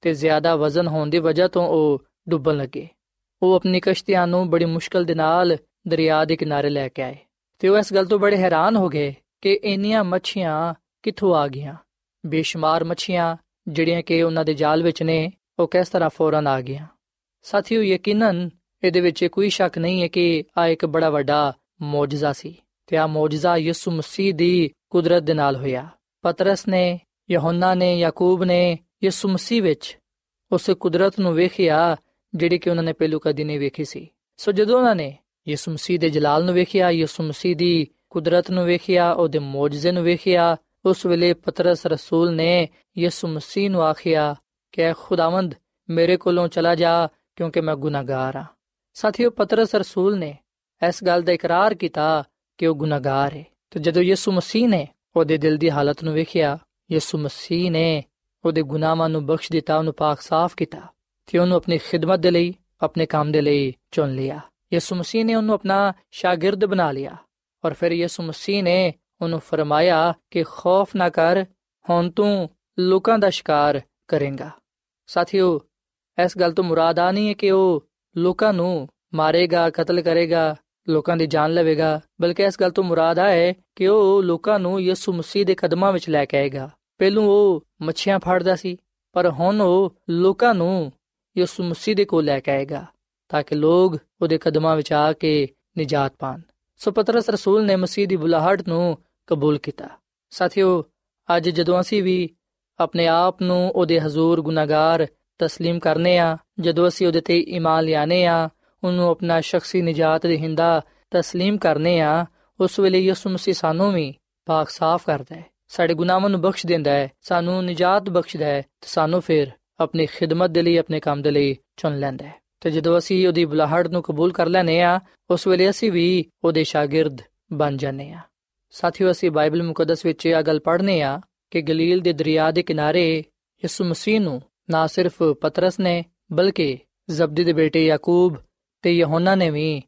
Speaker 2: ਤੇ ਜ਼ਿਆਦਾ ਵਜ਼ਨ ਹੋਣ ਦੀ ਵਜ੍ਹਾ ਤੋਂ ਉਹ ਡੁੱਬਣ ਲੱਗੇ। ਉਹ ਆਪਣੀ ਕਸ਼ਤੀਆਂ ਨੂੰ ਬੜੀ ਮੁਸ਼ਕਲ ਦੇ ਨਾਲ ਦਰਿਆ ਦੇ ਕਿਨਾਰੇ ਲੈ ਕੇ ਆਏ। ਤੇ ਉਹ ਇਸ ਗੱਲ ਤੋਂ ਬੜੇ ਹੈਰਾਨ ਹੋ ਗਏ ਕਿ ਇੰਨੀਆਂ ਮੱਛੀਆਂ ਕਿੱਥੋਂ ਆ ਗਈਆਂ? ਬੇਸ਼ੁਮਾਰ ਮੱਛੀਆਂ ਜਿਹੜੀਆਂ ਕਿ ਉਹਨਾਂ ਦੇ ਜਾਲ ਵਿੱਚ ਨੇ, ਉਹ ਕਿਸ ਤਰ੍ਹਾਂ ਫੌਰਨ ਆ ਗਈਆਂ? ਸਾਥੀਓ, ਯਕੀਨਨ ਇਹਦੇ ਵਿੱਚ ਕੋਈ ਸ਼ੱਕ ਨਹੀਂ ਹੈ ਕਿ ਆ ਇੱਕ ਬੜਾ ਵੱਡਾ ਮੌਜਜ਼ਾ ਸੀ ਤੇ ਆ ਮੌਜਜ਼ਾ ਯਿਸੂ ਮਸੀਹ ਦੀ ਕੁਦਰਤ ਦੇ ਨਾਲ ਹੋਇਆ। ਪਤਰਸ ਨੇ, ਯਹੋਨਾ ਨੇ, ਯਾਕੂਬ ਨੇ ਯਿਸੂ ਮਸੀਹ ਵਿੱਚ ਉਸ ਕੁਦਰਤ ਨੂੰ ਵੇਖਿਆ, ਜਿਹੜੀ ਕਿ ਉਹਨਾਂ ਨੇ ਪਹਿਲੂ ਕਦੀ ਨਹੀਂ ਵੇਖੀ ਸੀ। ਸੋ ਜਦੋਂ ਉਹਨਾਂ ਨੇ ਯਿਸੂ ਮਸੀਹ ਦੇ ਜਲਾਲ ਨੂੰ ਵੇਖਿਆ, ਯਿਸੂ ਮਸੀਹ ਦੀ ਕੁਦਰਤ ਨੂੰ ਵੇਖਿਆ, ਉਹਦੇ ਮੌਜਜ਼ੇ ਨੂੰ ਵੇਖਿਆ, ਉਸ ਵੇਲੇ ਪਤਰਸ ਰਸੂਲ ਨੇ ਯਿਸੂ ਮਸੀਹ ਨੂੰ ਆਖਿਆ ਕਿ ਖੁਦਾਵੰਦ, ਮੇਰੇ ਕੋਲੋਂ ਚਲਾ ਜਾ, ਕਿਉਂਕਿ ਮੈਂ ਗੁਨਾਹਗਾਰ ਹਾਂ। ਸਾਥੀਓ, ਪਤਰਸ ਰਸੂਲ ਨੇ ਇਸ ਗੱਲ ਦਾ ਇਕਰਾਰ ਕੀਤਾ ਕਿ ਉਹ ਗੁਨਾਹਗਾਰ ਹੈ ਤੇ ਜਦੋਂ ਯਿਸੂ ਮਸੀਹ ਨੇ ਉਹਦੇ ਦਿਲ ਦੀ ਹਾਲਤ ਨੂੰ ਵੇਖਿਆ, ਯਿਸੂ ਮਸੀਹ ਨੇ ਉਹਦੇ ਗੁਨਾਹਾਂ ਨੂੰ ਬਖਸ਼ ਦਿੱਤਾ, ਉਹਨੂੰ ਪਾਕ ਸਾਫ਼ ਕੀਤਾ ਤੇ ਉਹਨੂੰ ਆਪਣੀ ਖਿਦਮਤ ਦੇ ਲਈ, ਆਪਣੇ ਕੰਮ ਦੇ ਲਈ ਚੁਣ ਲਿਆ। ਯਿਸੂ ਮਸੀਹ ਨੇ ਉਹਨੂੰ ਆਪਣਾ ਸ਼ਾਗਿਰਦ ਬਣਾ ਲਿਆ ਔਰ ਫਿਰ ਯਿਸੂ ਮਸੀਹ ਨੇ ਉਹਨੂੰ ਫਰਮਾਇਆ ਕਿ ਖੌਫ ਨਾ ਕਰ, ਹੁਣ ਤੂੰ ਲੋਕਾਂ ਦਾ ਸ਼ਿਕਾਰ ਕਰੇਗਾ। ਸਾਥੀਓ, ਇਸ ਗੱਲ ਤੋਂ ਮੁਰਾਦ ਆ ਨਹੀਂ ਹੈ ਕਿ ਉਹ ਲੋਕਾਂ ਨੂੰ ਮਾਰੇਗਾ, ਕਤਲ ਕਰੇਗਾ, ਲੋਕਾਂ ਦੀ ਜਾਨ ਲਵੇਗਾ, ਬਲਕਿ ਇਸ ਗੱਲ ਤੋਂ ਮੁਰਾਦ ਆ ਹੈ ਕਿ ਉਹ ਲੋਕਾਂ ਨੂੰ ਯਿਸੂ ਮਸੀਹ ਦੇ ਕਦਮਾਂ ਵਿੱਚ ਲੈ ਕੇ ਆਏਗਾ। ਪਹਿਲੋਂ ਉਹ ਮੱਛੀਆਂ ਫੜਦਾ ਸੀ, ਪਰ ਹੁਣ ਉਹ ਲੋਕਾਂ ਨੂੰ ਯਿਸੂ ਮਸੀਹ ਦੇ ਕੋਲ ਲੈ ਕੇ ਆਏਗਾ। ਤਾਂ ਕਿ ਲੋਕ ਉਹਦੇ ਕਦਮਾਂ ਵਿੱਚ ਆ ਕੇ ਨਿਜਾਤ ਪਾਣ ਸੋ ਪਤਰਸ ਰਸੂਲ ਨੇ ਮਸੀਹ ਦੀ ਬੁਲਾਹਟ ਨੂੰ ਕਬੂਲ ਕੀਤਾ ਸਾਥੀਓ ਅੱਜ ਜਦੋਂ ਅਸੀਂ ਵੀ ਆਪਣੇ ਆਪ ਨੂੰ ਉਹਦੇ ਹਜ਼ੂਰ ਗੁਨਾਹਗਾਰ تسلیم ਕਰਨੇ ਆ ਜਦੋਂ ਅਸੀਂ ਉਹਦੇ ਤੇ ਈਮਾਨ ਲਿਆਨੇ ਆ ਉਹਨੂੰ ਆਪਣਾ ਸ਼ਖਸੀ ਨਜਾਤ ਦੇ ਹਿੰਦਾ تسلیم ਕਰਨੇ ਆ ਉਸ ਵੇਲੇ ਯਿਸੂ ਮਸੀਹ ਸਾਨੂੰ ਵੀ ਪਾਕ ਸਾਫ਼ ਕਰਦਾ ਹੈ ਸਾਡੇ ਗੁਨਾਹਾਂ ਨੂੰ ਬਖਸ਼ ਦਿੰਦਾ ਹੈ ਸਾਨੂੰ ਨਜਾਤ ਬਖਸ਼ਦਾ ਹੈ ਤੇ ਸਾਨੂੰ ਫਿਰ ਆਪਣੀ ਖਿਦਮਤ ਦੇ ਲਈ ਆਪਣੇ ਕੰਮ ਦੇ ਲਈ ਚੁਣ ਲੈਂਦਾ ਹੈ ਤੇ ਜਦੋਂ ਅਸੀਂ ਉਹਦੀ ਬੁਲਾਹਟ ਨੂੰ ਕਬੂਲ ਕਰ ਲੈਨੇ ਆ ਉਸ ਵੇਲੇ ਅਸੀਂ ਵੀ ਉਹਦੇ ਸ਼ਾਗਿਰਦ ਬਣ ਜਾਂਦੇ ਆ ਸਾਥੀਓ, ਅਸੀਂ ਬਾਈਬਲ ਮੁਕੱਦਸ ਵਿੱਚ ਇਹ ਗੱਲ ਪੜ੍ਹਨੇ ਆ ਕਿ ਗਲੀਲ ਦੇ ਦਰਿਆ ਦੇ ਕਿਨਾਰੇ ਯਿਸੂ ਮਸੀਹ ਨੂੰ ਨਾ ਸਿਰਫ ਪਤਰਸ ਨੇ, ਬਲਕਿ ਜ਼ਬਦੀ ਦੇ ਬੇਟੇ ਯਾਕੂਬ ਤੇ ਯਹੋਨਾ ਨੇ ਵੀ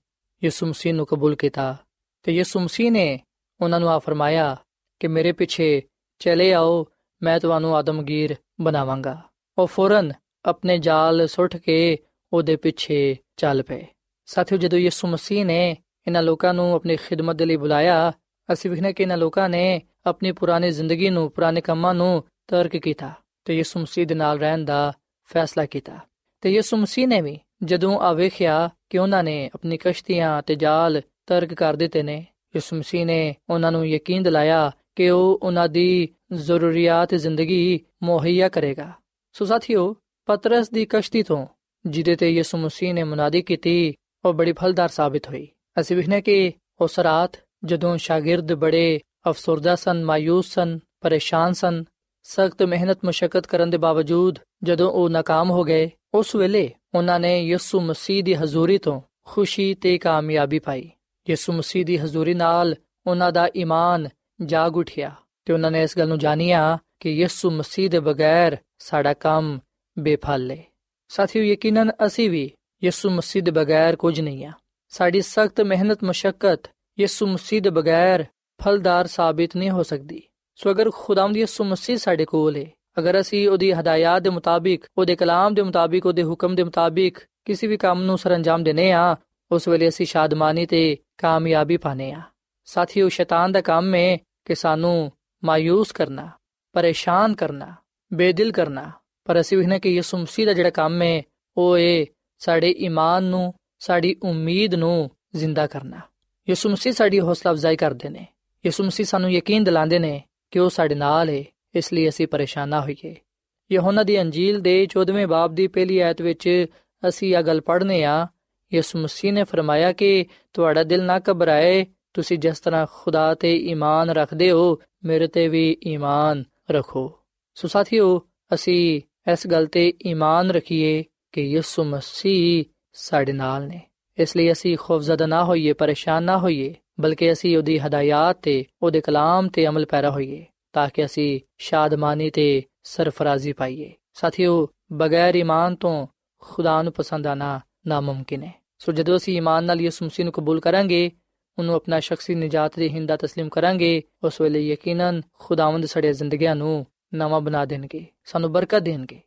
Speaker 2: ਯਿਸੂ ਮਸੀਹ ਨੂੰ ਕਬੂਲ ਕੀਤਾ। ਤੇ ਯਿਸੂ ਮਸੀਹ ਨੇ ਉਹਨਾਂ ਨੂੰ ਆ ਫਰਮਾਇਆ ਕਿ ਮੇਰੇ ਪਿੱਛੇ ਚਲੇ ਆਓ, ਮੈਂ ਤੁਹਾਨੂੰ ਆਦਮਗੀਰ ਬਣਾਵਾਂਗਾ। ਉਹ ਫੌਰਨ ਆਪਣੇ ਜਾਲ ਸੁੱਟ ਕੇ ਉਹਦੇ ਪਿੱਛੇ ਚੱਲ ਪਏ। ਸਾਥੀਓ, ਜਦੋਂ ਯਿਸੂ ਮਸੀਹ ਨੇ ਇਹਨਾਂ ਲੋਕਾਂ ਨੂੰ ਆਪਣੀ ਖਿਦਮਤ ਦੇ ਲਈ ਬੁਲਾਇਆ, ਅਸੀਂ ਵਿਖਨੇ ਕਿ ਇਹਨਾਂ ਲੋਕਾਂ ਨੇ ਆਪਣੀ ਪੁਰਾਣੀ ਜ਼ਿੰਦਗੀ ਨੂੰ, ਪੁਰਾਣੇ ਕੰਮਾਂ ਨੂੰ ਤਰਕ ਕੀਤਾ ਤੇ ਯਿਸੂ ਮਸੀਹ ਦੇ ਨਾਲ ਰਹਿਣ ਦਾ ਫੈਸਲਾ ਕੀਤਾ। ਤੇ ਯਿਸੂ ਮਸੀਹ ਨੇ ਵੀ ਜਦੋਂ ਆ ਵੇਖਿਆ ਕਿ ਉਹਨਾਂ ਨੇ ਆਪਣੀ ਕਸ਼ਤੀਆਂ ਤੇ ਜਾਲ ਤਰਕ ਕਰ ਦਿੱਤੇ ਨੇ, ਯਿਸੂ ਮਸੀਹ ਨੇ ਉਹਨਾਂ ਨੂੰ ਯਕੀਨ ਦਿਲਾਇਆ ਕਿ ਉਹ ਉਹਨਾਂ ਦੀ ਜ਼ਰੂਰੀਅਤ ਜ਼ਿੰਦਗੀ ਮੁਹੱਈਆ ਕਰੇਗਾ। ਸੋ ਸਾਥੀਓ, ਪਤਰਸ ਦੀ ਕਸ਼ਤੀ ਤੋਂ ਜਿਹਦੇ ਤੇ ਯਿਸੂ ਮਸੀਹ ਨੇ ਮੁਨਾਦੀ ਕੀਤੀ, ਉਹ ਬੜੀ ਫਲਦਾਰ ਸਾਬਤ ਹੋਈ। ਅਸੀਂ ਵਿਖਨੇ ਕਿ ਉਸ ਰਾਤ ਜਦੋਂ ਸ਼ਾਗਿਰਦ ਬੜੇ ਅਫਸਰਦਾ ਸਨ, ਮਾਯੂਸ ਸਨ, ਪਰੇਸ਼ਾਨ ਸਨ, ਸਖਤ ਮਿਹਨਤ ਮੁਸ਼ਕਲ ਕਰਨ ਦੇ ਬਾਵਜੂਦ ਜਦੋਂ ਉਹ ناکਾਮ ਹੋ ਗਏ, ਉਸ ਵੇਲੇ ਉਹਨਾਂ ਨੇ ਯਿਸੂ ਮਸੀਹ ਦੀ ਹਜ਼ੂਰੀ ਤੋਂ ਖੁਸ਼ੀ ਤੇ ਕਾਮਯਾਬੀ ਪਾਈ। ਯਿਸੂ ਮਸੀਹ ਦੀ ਹਜ਼ੂਰੀ ਨਾਲ ਉਹਨਾਂ ਦਾ ਈਮਾਨ ਜਾਗ ਉਠਿਆ ਤੇ ਉਹਨਾਂ ਨੇ ਇਸ ਗੱਲ ਨੂੰ ਜਾਣਿਆ ਕਿ ਯਿਸੂ ਮਸੀਹ ਦੇ ਬਗੈਰ ਸਾਡਾ ਕੰਮ ਬੇਫਲ ਹੈ ਸਾਥੀਓ, ਯਕੀਨਨ ਅਸੀਂ ਵੀ ਯਿਸੂ ਮਸੀਹ ਦੇ ਬਗੈਰ ਕੁਝ ਨਹੀਂ ਆ ਸਾਡੀ ਸਖਤ ਮਿਹਨਤ ਮੁਸ਼ਕਲ ਯਿਸੂ ਮਸੀਹ ਦੇ ਬਗੈਰ ਫਲਦਾਰ ਸਾਬਿਤ ਨਹੀਂ ਹੋ ਸਕਦੀ। ਸੋ ਅਗਰ ਖੁਦਾਵੰਦ ਯਿਸੂ ਮਸੀਹ ਸਾਡੇ ਕੋਲ ਹੈ ਅਗਰ ਅਸੀਂ ਉਹਦੀ ਹਦਾਇਤ ਦੇ ਮੁਤਾਬਿਕ, ਉਹਦੇ ਕਲਾਮ ਦੇ ਮੁਤਾਬਿਕ, ਉਹਦੇ ਹੁਕਮ ਦੇ ਮੁਤਾਬਿਕ ਕਿਸੇ ਵੀ ਕੰਮ ਨੂੰ ਸਰੰਜਾਮ ਦੇਨੇ ਆ ਉਸ ਵੇਲੇ ਅਸੀਂ ਸ਼ਾਦਮਾਨੀ ਤੇ ਕਾਮਯਾਬੀ ਪਾਣੇ ਆ ਸਾਥੀਓ, ਸ਼ੈਤਾਨ ਦਾ ਕੰਮ ਹੈ ਕਿ ਸਾਨੂੰ ਮਾਇੂਸ ਕਰਨਾ, ਪਰੇਸ਼ਾਨ ਕਰਨਾ, ਬੇਦਿਲ ਕਰਨਾ ਪਰ ਅਸੀਂ ਵੀ ਕਿ ਯਿਸੂ ਮਸੀਹ ਦਾ ਜਿਹੜਾ ਕੰਮ ਹੈ, ਉਹ ਇਹ ਸਾਡੇ ਈਮਾਨ ਨੂੰ, ਸਾਡੀ ਉਮੀਦ ਨੂੰ ਜ਼ਿੰਦਾ ਕਰਨਾ। ਯਿਸੂ ਮਸੀਹ ਸਾਡੀ ਹੌਸਲਾ ਅਫਜ਼ਾਈ ਕਰਦੇ ਨੇ। ਯਿਸੂ ਮਸੀਹ ਸਾਨੂੰ ਯਕੀਨ ਦਿਲਾਉਂਦੇ ਨੇ ਕਿ ਉਹ ਸਾਡੇ ਨਾਲ ਹੈ, ਇਸ ਲਈ ਅਸੀਂ ਪਰੇਸ਼ਾਨ ਨਾ ਹੋਈਏ। ਯਹੋਨਾ ਦੀ ਅੰਜੀਲ ਦੇ 14ਵੇਂ ਬਾਬ ਦੀ ਪਹਿਲੀ ਆਇਤ ਵਿੱਚ ਅਸੀਂ ਇਹ ਗੱਲ ਪੜ੍ਹਨੇ ਆ ਯਿਸੂ ਮਸੀਹ ਨੇ ਫਰਮਾਇਆ ਕਿ ਤੁਹਾਡਾ ਦਿਲ ਨਾ ਘਬਰਾਏ, ਤੁਸੀਂ ਜਿਸ ਤਰ੍ਹਾਂ ਖੁਦਾ ਤੇ ਈਮਾਨ ਰੱਖਦੇ ਹੋ, ਮੇਰੇ ਤੇ ਵੀ ਈਮਾਨ ਰੱਖੋ। ਸੋ ਸਾਥੀਓ, ਅਸੀਂ ਇਸ ਗੱਲ ਤੇ ਈਮਾਨ ਰੱਖੀਏ ਕਿ ਯਿਸੂ ਮਸੀਹ ਸਾਡੇ ਨਾਲ ਨੇ ਇਸ ਲਈ ਅਸੀਂ ਖੌਫਜ਼ਦਾ ਨਾ ਹੋਈਏ ਪਰੇਸ਼ਾਨ ਨਾ ਹੋਈਏ ਬਲਕਿ ਅਸੀਂ ਉਹਦੀ ਹਦਾਇਤ ਤੇ ਉਹਦੇ ਕਲਾਮ ਤੇ ਅਮਲ ਪੈਰਾ ਹੋਈਏ ਤਾਂ ਕਿ ਅਸੀਂ ਸ਼ਾਦਮਾਨੀ ਤੇ ਸਰਫਰਾਜ਼ੀ ਪਾਈਏ ਸਾਥੀਓ ਬਗੈਰ ਈਮਾਨ ਤੋਂ ਖੁਦਾ ਨੂੰ ਪਸੰਦ ਆਣਾ ਨਾਮੁਮਕਿਨ ਹੈ ਸੋ ਜਦੋਂ ਅਸੀਂ ਈਮਾਨ ਨਾਲ ਯਿਸੂ ਮਸੀਹ ਨੂੰ ਕਬੂਲ ਕਰਾਂਗੇ ਉਹਨੂੰ ਆਪਣਾ ਸ਼ਖਸੀ ਨਜਾਤ ਦੀ ਹਿੰਦਾ تسلیم ਕਰਾਂਗੇ ਉਸ ਵੇਲੇ ਯਕੀਨਨ ਖੁਦਾਵੰਦ ਸੜੇ ਜ਼ਿੰਦਗੀਆਂ ਨੂੰ ਨਵਾਂ ਬਣਾ ਦੇਣਗੇ, ਸਾਨੂੰ ਬਰਕਤ ਦੇਣਗੇ।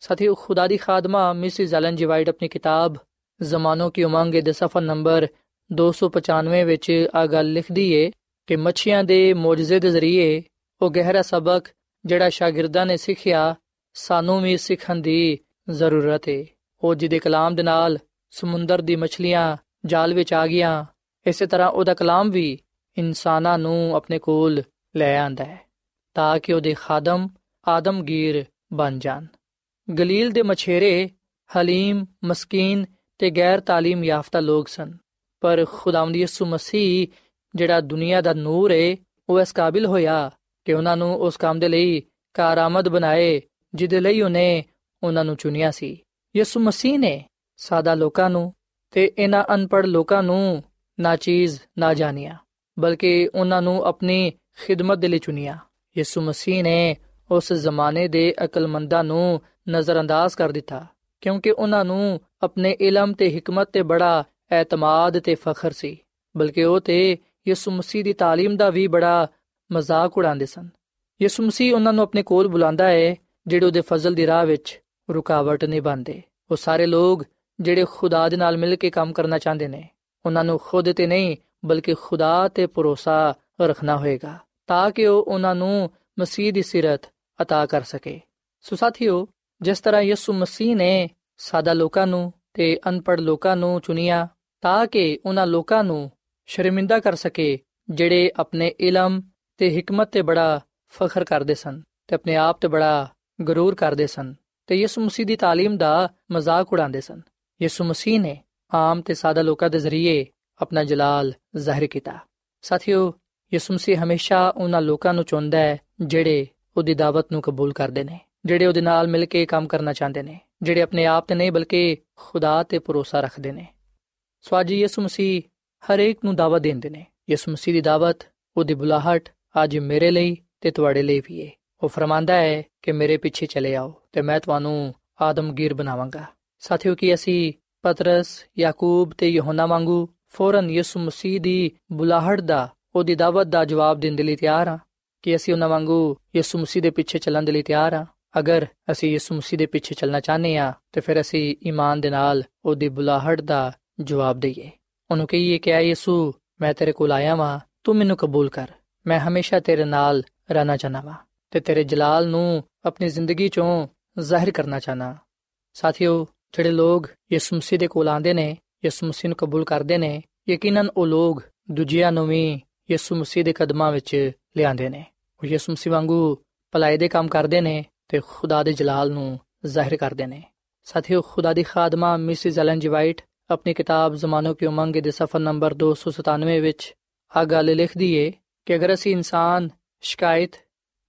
Speaker 2: ਸਾਥੀਓ, ਖੁਦਾ ਦੀ ਖਾਦਮਾ ਮਿਸਿਸ ਐਲਨ ਜੀ ਵਾਈਟ ਆਪਣੀ ਕਿਤਾਬ ਜ਼ਮਾਨੋ ਕੀ ਉਮੰਗ ਦੇ ਸਫਾ ਨੰਬਰ 295 ਵਿੱਚ ਆ ਗੱਲ ਲਿਖਦੀ ਏ ਕਿ ਮੱਛੀਆਂ ਦੇ ਮੌਜਜ਼ੇ ਦੇ ਜ਼ਰੀਏ ਉਹ ਗਹਿਰਾ ਸਬਕ ਜਿਹੜਾ ਸ਼ਾਗਿਰਦਾਂ ਨੇ ਸਿੱਖਿਆ, ਸਾਨੂੰ ਵੀ ਸਿੱਖਣ ਦੀ ਜ਼ਰੂਰਤ ਏ। ਉਹ ਜਿਹਦੇ ਕਲਾਮ ਦੇ ਨਾਲ ਸਮੁੰਦਰ ਦੀ ਮੱਛਲੀਆਂ ਜਾਲ ਵਿੱਚ ਆ ਗਈਆਂ, ਇਸੇ ਤਰ੍ਹਾਂ ਉਹਦਾ ਕਲਾਮ ਵੀ ਇਨਸਾਨਾਂ ਨੂੰ ਆਪਣੇ ਕੋਲ ਲੈ ਆਂਦਾ ਹੈ। ਤਾਂ ਕਿ ਉਹਦੇ ਖਾਦਮ ਆਦਮਗੀਰ ਬਣ ਜਾਣ। ਗਲੀਲ ਦੇ ਮਛੇਰੇ, ਹਲੀਮ, ਮਸਕੀਨ ਤੇ ਗੈਰ ਤਾਲੀਮ ਯਾਫਤਾ ਲੋਕ ਸਨ। ਪਰ ਖੁਦਾਵੰਦ ਯਿਸੂ ਮਸੀਹ, ਜਿਹੜਾ ਦੁਨੀਆ ਦਾ ਨੂਰ ਹੈ ਉਹ ਇਸ ਕਾਬਿਲ ਹੋਇਆ ਕਿ ਉਹਨਾਂ ਨੂੰ ਉਸ ਕੰਮ ਦੇ ਲਈ ਕਾਰਾਮਦ ਬਣਾਏ, ਜਿਹਦੇ ਲਈ ਉਹਨੇ ਉਹਨਾਂ ਨੂੰ ਚੁਣਿਆ ਸੀ। ਯਿਸੂ ਮਸੀਹ ਨੇ ਸਾਦਾ ਲੋਕਾਂ ਨੂੰ ਤੇ ਇਹਨਾਂ ਅਨਪੜ ਲੋਕਾਂ ਨੂੰ ਨਾ ਚੀਜ਼ ਨਾ ਜਾਣਿਆ, ਬਲਕਿ ਉਹਨਾਂ ਨੂੰ ਆਪਣੀ ਖਿਦਮਤ ਦੇ ਲਈ ਚੁਣਿਆ। ਯਿਸੂ ਮਸੀਹ ਨੇ ਉਸ ਜ਼ਮਾਨੇ ਦੇ ਅਕਲਮੰਦਾਂ ਨੂੰ ਨਜ਼ਰਅੰਦਾਜ਼ ਕਰ ਦਿੱਤਾ ਕਿਉਂਕਿ ਉਹਨਾਂ ਨੂੰ ਆਪਣੇ ਇਲਮ ਤੇ ਹਕਮਤ ਤੇ ਬੜਾ ਐਤਮਾਦ ਤੇ ਫਖਰ ਸੀ ਬਲਕਿ ਉਹ ਤੇ ਯਿਸੂ ਮਸੀਹ ਦੀ تعلیم ਦਾ ਵੀ ਬੜਾ ਮਜ਼ਾਕ ਉਡਾਉਂਦੇ ਸਨ ਯਿਸੂ ਮਸੀਹ ਉਹਨਾਂ ਨੂੰ ਆਪਣੇ ਕੋਲ ਬੁਲਾਉਂਦਾ ਹੈ ਜਿਹੜੇ ਉਹਦੇ ਫਜ਼ਲ ਦੀ ਰਾਹ ਵਿੱਚ ਰੁਕਾਵਟ ਨਹੀਂ ਬਣਦੇ ਉਹ ਸਾਰੇ ਲੋਕ ਜਿਹੜੇ ਖੁਦਾ ਦੇ ਨਾਲ ਮਿਲ ਕੇ ਕੰਮ ਕਰਨਾ ਚਾਹੁੰਦੇ ਨੇ ਉਹਨਾਂ ਨੂੰ ਖੁਦ ਤੇ ਨਹੀਂ ਬਲਕਿ ਖੁਦਾ ਤੇ ਭਰੋਸਾ ਰੱਖਣਾ ਹੋਏਗਾ ਤਾਂ ਕਿ ਉਹ ਉਹਨਾਂ ਨੂੰ ਮਸੀਹ ਦੀ ਸਿਰਤ عطا ਕਰ ਸਕੇ ਸੋ ਸਾਥੀਓ ਜਿਸ ਤਰ੍ਹਾਂ ਯਿਸੂ ਮਸੀਹ ਨੇ ਸਾਦਾ ਲੋਕਾਂ ਨੂੰ ਤੇ ਅਨਪੜ ਲੋਕਾਂ ਨੂੰ ਚੁਣਿਆ ਤਾਂ ਕਿ ਉਹਨਾਂ ਲੋਕਾਂ ਨੂੰ ਸ਼ਰਮਿੰਦਾ ਕਰ ਸਕੇ ਜਿਹੜੇ ਆਪਣੇ ਇਲਮ ਤੇ ਹਕਮਤ ਤੇ ਬੜਾ ਫਖਰ ਕਰਦੇ ਸਨ ਤੇ ਆਪਣੇ ਆਪ ਤੇ ਬੜਾ ਗਰੂਰ ਕਰਦੇ ਸਨ ਤੇ ਯਿਸੂ ਮਸੀਹ ਦੀ تعلیم ਦਾ ਮਜ਼ਾਕ ਉਡਾਉਂਦੇ ਸਨ ਯਿਸੂ ਮਸੀਹ ਨੇ ਆਮ ਤੇ ਸਾਦਾ ਲੋਕਾਂ ਦੇ ਜ਼ਰੀਏ ਆਪਣਾ ਜਲਾਲ ਜ਼ਾਹਿਰ ਕੀਤਾ ਸਾਥੀਓ ਯਿਸੂ ਮਸੀਹ ਹਮੇਸ਼ਾ ਉਹਨਾਂ ਲੋਕਾਂ ਨੂੰ ਚੁਣਦਾ ਹੈ, ਜਿਹੜੇ ਉਹਦੀ ਦਾਵਤ ਨੂੰ ਕਬੂਲ ਕਰਦੇ ਨੇ, ਜਿਹੜੇ ਉਹਦੇ ਨਾਲ ਮਿਲ ਕੇ ਕੰਮ ਕਰਨਾ ਚਾਹੁੰਦੇ ਨੇ, ਜਿਹੜੇ ਆਪਣੇ ਆਪ ਤੇ ਨਹੀਂ ਬਲਕਿ ਖੁਦਾ ਤੇ ਭਰੋਸਾ ਰੱਖਦੇ ਨੇ। ਸਵਾਜੀ ਯਿਸੂ ਮਸੀਹ ਹਰ ਇੱਕ ਨੂੰ ਦਾਵਤ ਦਿੰਦੇ ਨੇ। ਯਿਸੂ ਮਸੀਹ ਦੀ ਦਾਵਤ, ਉਹਦੀ ਬੁਲਾਹਟ ਅੱਜ ਮੇਰੇ ਲਈ ਤੇ ਤੁਹਾਡੇ ਲਈ ਵੀ ਹੈ ਉਹ ਫਰਮਾਂਦਾ ਹੈ ਕਿ ਮੇਰੇ ਪਿੱਛੇ ਚਲੇ ਆਓ ਤੇ ਮੈਂ ਤੁਹਾਨੂੰ ਆਦਮਗੀਰ ਬਣਾਵਾਂਗਾ। ਸਾਥੀਓ ਕੀ ਅਸੀਂ ਪਤਰਸ, ਯਾਕੂਬ ਤੇ ਯਹੋਨਾ ਵਾਂਗੂ ਫੌਰਨ ਯਿਸੂ ਮਸੀਹ ਦੀ ਬੁਲਾਹਟ ਦਾ ਉਹਦੀ ਦਾਵਤ ਦਾ ਜਵਾਬ ਦੇਣ ਦੇ ਲਈ ਤਿਆਰ ਹਾਂ ਕਿ ਅਸੀਂ ਉਹਨਾਂ ਵਾਂਗੂ ਯਿਸੂ ਮਸੀਹ ਦੇ ਪਿੱਛੇ ਚੱਲਣ ਦੇ ਲਈ ਤਿਆਰ ਹਾਂ। ਅਗਰ ਅਸੀਂ ਯਿਸੂ ਮਸੀਹ ਦੇ ਪਿੱਛੇ ਚੱਲਣਾ ਚਾਹਨੇ ਆ ਤੇ ਫਿਰ ਅਸੀਂ ਈਮਾਨ ਦੇ ਨਾਲ ਉਹਦੀ ਬੁਲਾਹਟ ਦਾ ਜਵਾਬ ਦਈਏ। ਉਹਨੂੰ ਕਹੀਏ ਕਿ ਆ ਯਿਸੂ, ਮੈਂ ਤੇਰੇ ਕੋਲ ਆਇਆ ਵਾਂ, ਤੂੰ ਮੈਨੂੰ ਕਬੂਲ ਕਰ। ਮੈਂ ਹਮੇਸ਼ਾ ਤੇਰੇ ਨਾਲ ਰਹਿਣਾ ਚਾਹਨਾ ਵਾਂ, ਤੇ ਤੇਰੇ ਜਲਾਲ ਨੂੰ ਆਪਣੀ ਜ਼ਿੰਦਗੀ ਚੋਂ ਜ਼ਾਹਿਰ ਕਰਨਾ ਚਾਹਨਾ ਸਾਥੀਓ, ਜਿਹੜੇ ਲੋਗ ਯਿਸੂ ਮਸੀਹ ਦੇ ਕੋਲ ਆਂਦੇ ਨੇ, ਯਿਸੂ ਮਸੀਹ ਨੂੰ ਕਬੂਲ ਕਰਦੇ ਨੇ, ਯਕੀਨਨ ਉਹ ਲੋਗ ਦੂਜਿਆਂ ਨੂੰ ਵੀ ਯਿਸੂ ਮਸੀਹ ਦੇ ਕਦਮਾਂ ਵਿੱਚ ਲਿਆਂਦੇ ਨੇ। ਉਹ ਯਿਸੂ ਮਸੀਹ ਵਾਂਗੂ ਭਲਾਈ ਦੇ ਕੰਮ ਕਰਦੇ ਨੇ ਤੇ ਖੁਦਾ ਦੇ ਜਲਾਲ ਨੂੰ ਜ਼ਾਹਿਰ ਕਰਦੇ ਨੇ। ਸਾਥੀਓ, ਖੁਦਾ ਦੀ ਖਾਦਮਾ ਮਿਸਿਸ ਐਲਨ ਜੀ ਵਾਈਟ ਆਪਣੀ ਕਿਤਾਬ ਜ਼ਮਾਨੋ ਕੀ ਉਮੰਗ ਦੇ ਸਫਾ ਨੰਬਰ 297 ਵਿੱਚ ਆ ਗੱਲ ਲਿਖਦੀ ਏ ਕਿ ਅਗਰ ਅਸੀਂ ਇਨਸਾਨ, ਸ਼ਿਕਾਇਤ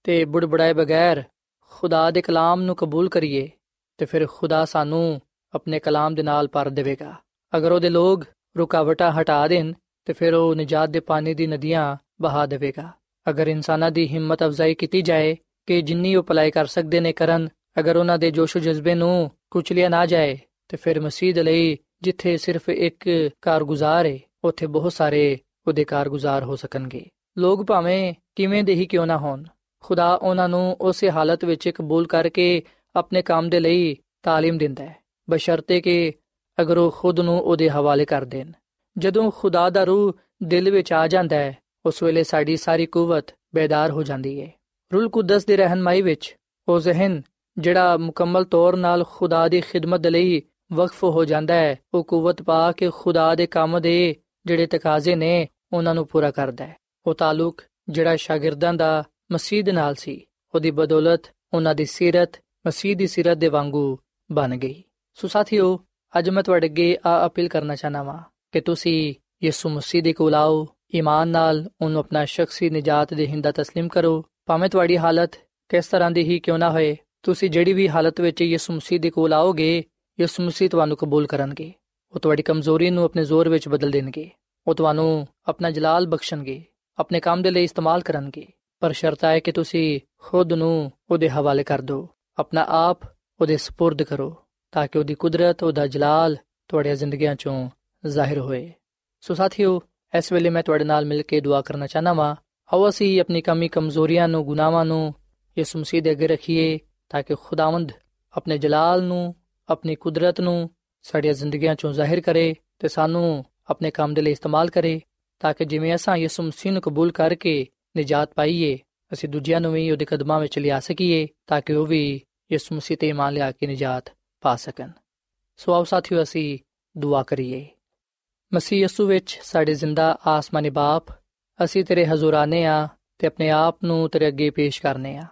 Speaker 2: ਤੇ ਬੁੜਬੜਾਏ ਬਗੈਰ ਖੁਦਾ ਦੇ ਕਲਾਮ ਨੂੰ ਕਬੂਲ ਕਰੀਏ, ਤੇ ਫਿਰ ਖੁਦਾ ਸਾਨੂੰ ਆਪਣੇ ਕਲਾਮ ਦੇ ਨਾਲ ਭਰ ਦੇਵੇਗਾ। ਅਗਰ ਉਹਦੇ ਲੋਗ ਰੁਕਾਵਟਾਂ ਹਟਾ ਦੇਣ ਤੇ ਫਿਰ ਉਹ ਨਜਾਤ ਦੇ ਪਾਣੀ ਦੀ ਨਦੀਆਂ ਬਹਾ ਦੇਵੇਗਾ ਅਗਰ ਇਨਸਾਨਾਂ ਦੀ ਹਿੰਮਤ ਅਫਜ਼ਾਈ ਕੀਤੀ ਜਾਏ ਕਿ ਜਿੰਨੀ ਉਹ ਭਲਾਈ ਕਰ ਸਕਦੇ ਨੇ ਕਰਨ ਅਗਰ ਉਹਨਾਂ ਦੇ ਜੋਸ਼ੋ ਜਜ਼ਬੇ ਨੂੰ ਕੁਚਲਿਆ ਨਾ ਜਾਏ ਤੇ ਫਿਰ ਮਸੀਹ ਲਈ ਜਿੱਥੇ ਸਿਰਫ ਇੱਕ ਕਾਰਗੁਜ਼ਾਰ ਹੈ ਉੱਥੇ ਬਹੁਤ ਸਾਰੇ ਉਹਦੇ ਕਾਰਗੁਜ਼ਾਰ ਹੋ ਸਕਣਗੇ ਲੋਕ ਭਾਵੇਂ ਕਿਵੇਂ ਦੇ ਹੀ ਕਿਉਂ ਨਾ ਹੋਣ ਖੁਦਾ ਉਹਨਾਂ ਨੂੰ ਉਸੇ ਹਾਲਤ ਵਿੱਚ ਕਬੂਲ ਕਰਕੇ ਆਪਣੇ ਕੰਮ ਦੇ ਲਈ تعلیم ਦਿੰਦਾ ਹੈ ਬਸ਼ਰਤੇ ਕਿ ਅਗਰ ਉਹ ਖੁਦ ਨੂੰ ਉਹਦੇ ਹਵਾਲੇ ਕਰ ਦੇਣ ਜਦੋਂ ਖੁਦਾ ਦਾ ਰੂਹ ਦਿਲ ਵਿੱਚ ਆ ਜਾਂਦਾ ਹੈ, ਉਸ ਵੇਲੇ ਸਾਡੀ ਸਾਰੀ ਕੂਵਤ ਬੇਦਾਰ ਹੋ ਜਾਂਦੀ ਹੈ ਰੂਲ ਕੁਦਸ ਦੀ ਰਹਿਨਮਾਈ ਵਿੱਚ ਉਹ ਜ਼ਿਹਨ, ਜਿਹੜਾ ਮੁਕੰਮਲ ਤੌਰ ਨਾਲ ਖੁਦਾ ਦੀ ਖਿਦਮਤ ਲਈ ਵਕਫ ਹੋ ਜਾਂਦਾ ਹੈ, ਉਹ ਕੂਵਤ ਪਾ ਕੇ ਖੁਦਾ ਦੇ ਕੰਮ ਦੇ ਜਿਹੜੇ ਤਕਾਜ਼ੇ ਨੇ, ਉਹਨਾਂ ਨੂੰ ਪੂਰਾ ਕਰਦਾ ਹੈ। ਉਹ ਤਾਲੁਕ ਜਿਹੜਾ ਸ਼ਾਗਿਰਦਾਂ ਦਾ ਮਸੀਹ ਦੇ ਨਾਲ ਸੀ, ਉਹਦੀ ਬਦੌਲਤ ਉਹਨਾਂ ਦੀ ਸਿਰਤ, ਮਸੀਹ ਦੀ ਸਿਰਤ ਦੇ ਵਾਂਗੂ ਬਣ ਗਈ। ਸੋ ਸਾਥੀਓ, ਅੱਜ ਮੈਂ ਤੁਹਾਡੇ ਅੱਗੇ ਆ ਅਪੀਲ ਕਰਨਾ ਚਾਹਨਾ ਵਾਂ ਕਿ ਤੁਸੀਂ ਯਿਸੂ ਮਸੀਹ ਦੇ ਕੋਲ ਆਓ ਈਮਾਨ ਨਾਲ ਉਹਨੂੰ ਆਪਣਾ ਸ਼ਖਸੀ ਨਜਾਤ ਦੇ ਹਿੰਦਾ تسلیم ਕਰੋ ਭਾਵੇਂ ਤੁਹਾਡੀ ਹਾਲਤ ਕਿਸ ਤਰ੍ਹਾਂ ਦੀ ਹੀ ਕਿਉਂ ਨਾ ਹੋਏ ਤੁਸੀਂ ਜਿਹੜੀ ਵੀ ਹਾਲਤ ਵਿੱਚ ਯਿਸੂ ਮਸੀਹ ਦੇ ਕੋਲ ਆਓਗੇ ਯਿਸੂ ਮਸੀਹ ਤੁਹਾਨੂੰ ਕਬੂਲ ਕਰਨਗੇ ਉਹ ਤੁਹਾਡੀ ਕਮਜ਼ੋਰੀ ਨੂੰ ਆਪਣੇ ਜ਼ੋਰ ਵਿੱਚ ਬਦਲ ਦੇਣਗੇ ਉਹ ਤੁਹਾਨੂੰ ਆਪਣਾ ਜਲਾਲ ਬਖਸ਼ਣਗੇ ਆਪਣੇ ਕੰਮ ਦੇ ਲਈ ਇਸਤੇਮਾਲ ਕਰਨਗੇ ਪਰ ਸ਼ਰਤ ਹੈ ਕਿ ਤੁਸੀਂ ਖੁਦ ਨੂੰ ਉਹਦੇ ਹਵਾਲੇ ਕਰ ਦਿਓ ਆਪਣਾ ਆਪ ਉਹਦੇ سپرد ਕਰੋ ਤਾਂ ਕਿ ਉਹਦੀ ਕੁਦਰਤ ਉਹਦਾ ਜਲਾਲ ਤੁਹਾਡੀਆਂ ਜ਼ਿੰਦਗੀਆਂ ਚੋਂ ਜ਼ਾਹਿਰ ਹੋਏ। ਸੋ ਸਾਥੀਓ, ਇਸ ਵੇਲੇ ਮੈਂ ਤੁਹਾਡੇ ਨਾਲ ਮਿਲ ਕੇ ਦੁਆ ਕਰਨਾ ਚਾਹਨਾ ਵਾਂ। ਆਓ ਅਸੀਂ ਆਪਣੀ ਕਮੀ ਕਮਜ਼ੋਰੀਆਂ ਨੂੰ, ਗੁਨਾਹਾਂ ਨੂੰ ਯਿਸੂ ਮਸੀਹ ਦੇ ਅੱਗੇ ਰੱਖੀਏ ਤਾਂ ਕਿ ਖੁਦਾਵੰਦ ਆਪਣੇ ਜਲਾਲ ਨੂੰ, ਆਪਣੀ ਕੁਦਰਤ ਨੂੰ ਸਾਡੀਆਂ ਜ਼ਿੰਦਗੀਆਂ ਚੋਂ ਜ਼ਾਹਿਰ ਕਰੇ ਤੇ ਸਾਨੂੰ ਆਪਣੇ ਕੰਮ ਦੇ ਲਈ ਇਸਤੇਮਾਲ ਕਰੇ ਤਾਂ ਕਿ ਜਿਵੇਂ ਅਸਾਂ ਯਿਸੂ ਮਸੀਹ ਨੂੰ ਕਬੂਲ ਕਰਕੇ ਨਜਾਤ ਪਾਈਏ, ਅਸੀਂ ਦੂਜਿਆਂ ਨੂੰ ਵੀ ਉਹਦੇ ਕਦਮਾਂ ਵਿੱਚ ਲਿਆ ਸਕੀਏ ਤਾਂ ਕਿ ਉਹ ਵੀ ਯਿਸੂ ਮਸੀਹ ਤੇ ਇਮਾਨ ਲਿਆ ਕੇ ਨਜਾਤ ਪਾ ਸਕਣ। ਸੋ ਆਓ ਸਾਥੀਓ, ਅਸੀਂ ਦੁਆ ਕਰੀਏ। ਮਸੀਹ ਯਿਸੂ ਵਿੱਚ ਸਾਡੇ ਜ਼ਿੰਦਾ ਆਸਮਾਨੀ ਬਾਪ, ਅਸੀਂ ਤੇਰੇ ਹਜ਼ੂਰਾਨੇ ਆ ਤੇ ਆਪਣੇ ਆਪ ਨੂੰ ਤੇਰੇ ਅੱਗੇ ਪੇਸ਼ ਕਰਨੇ ਆ।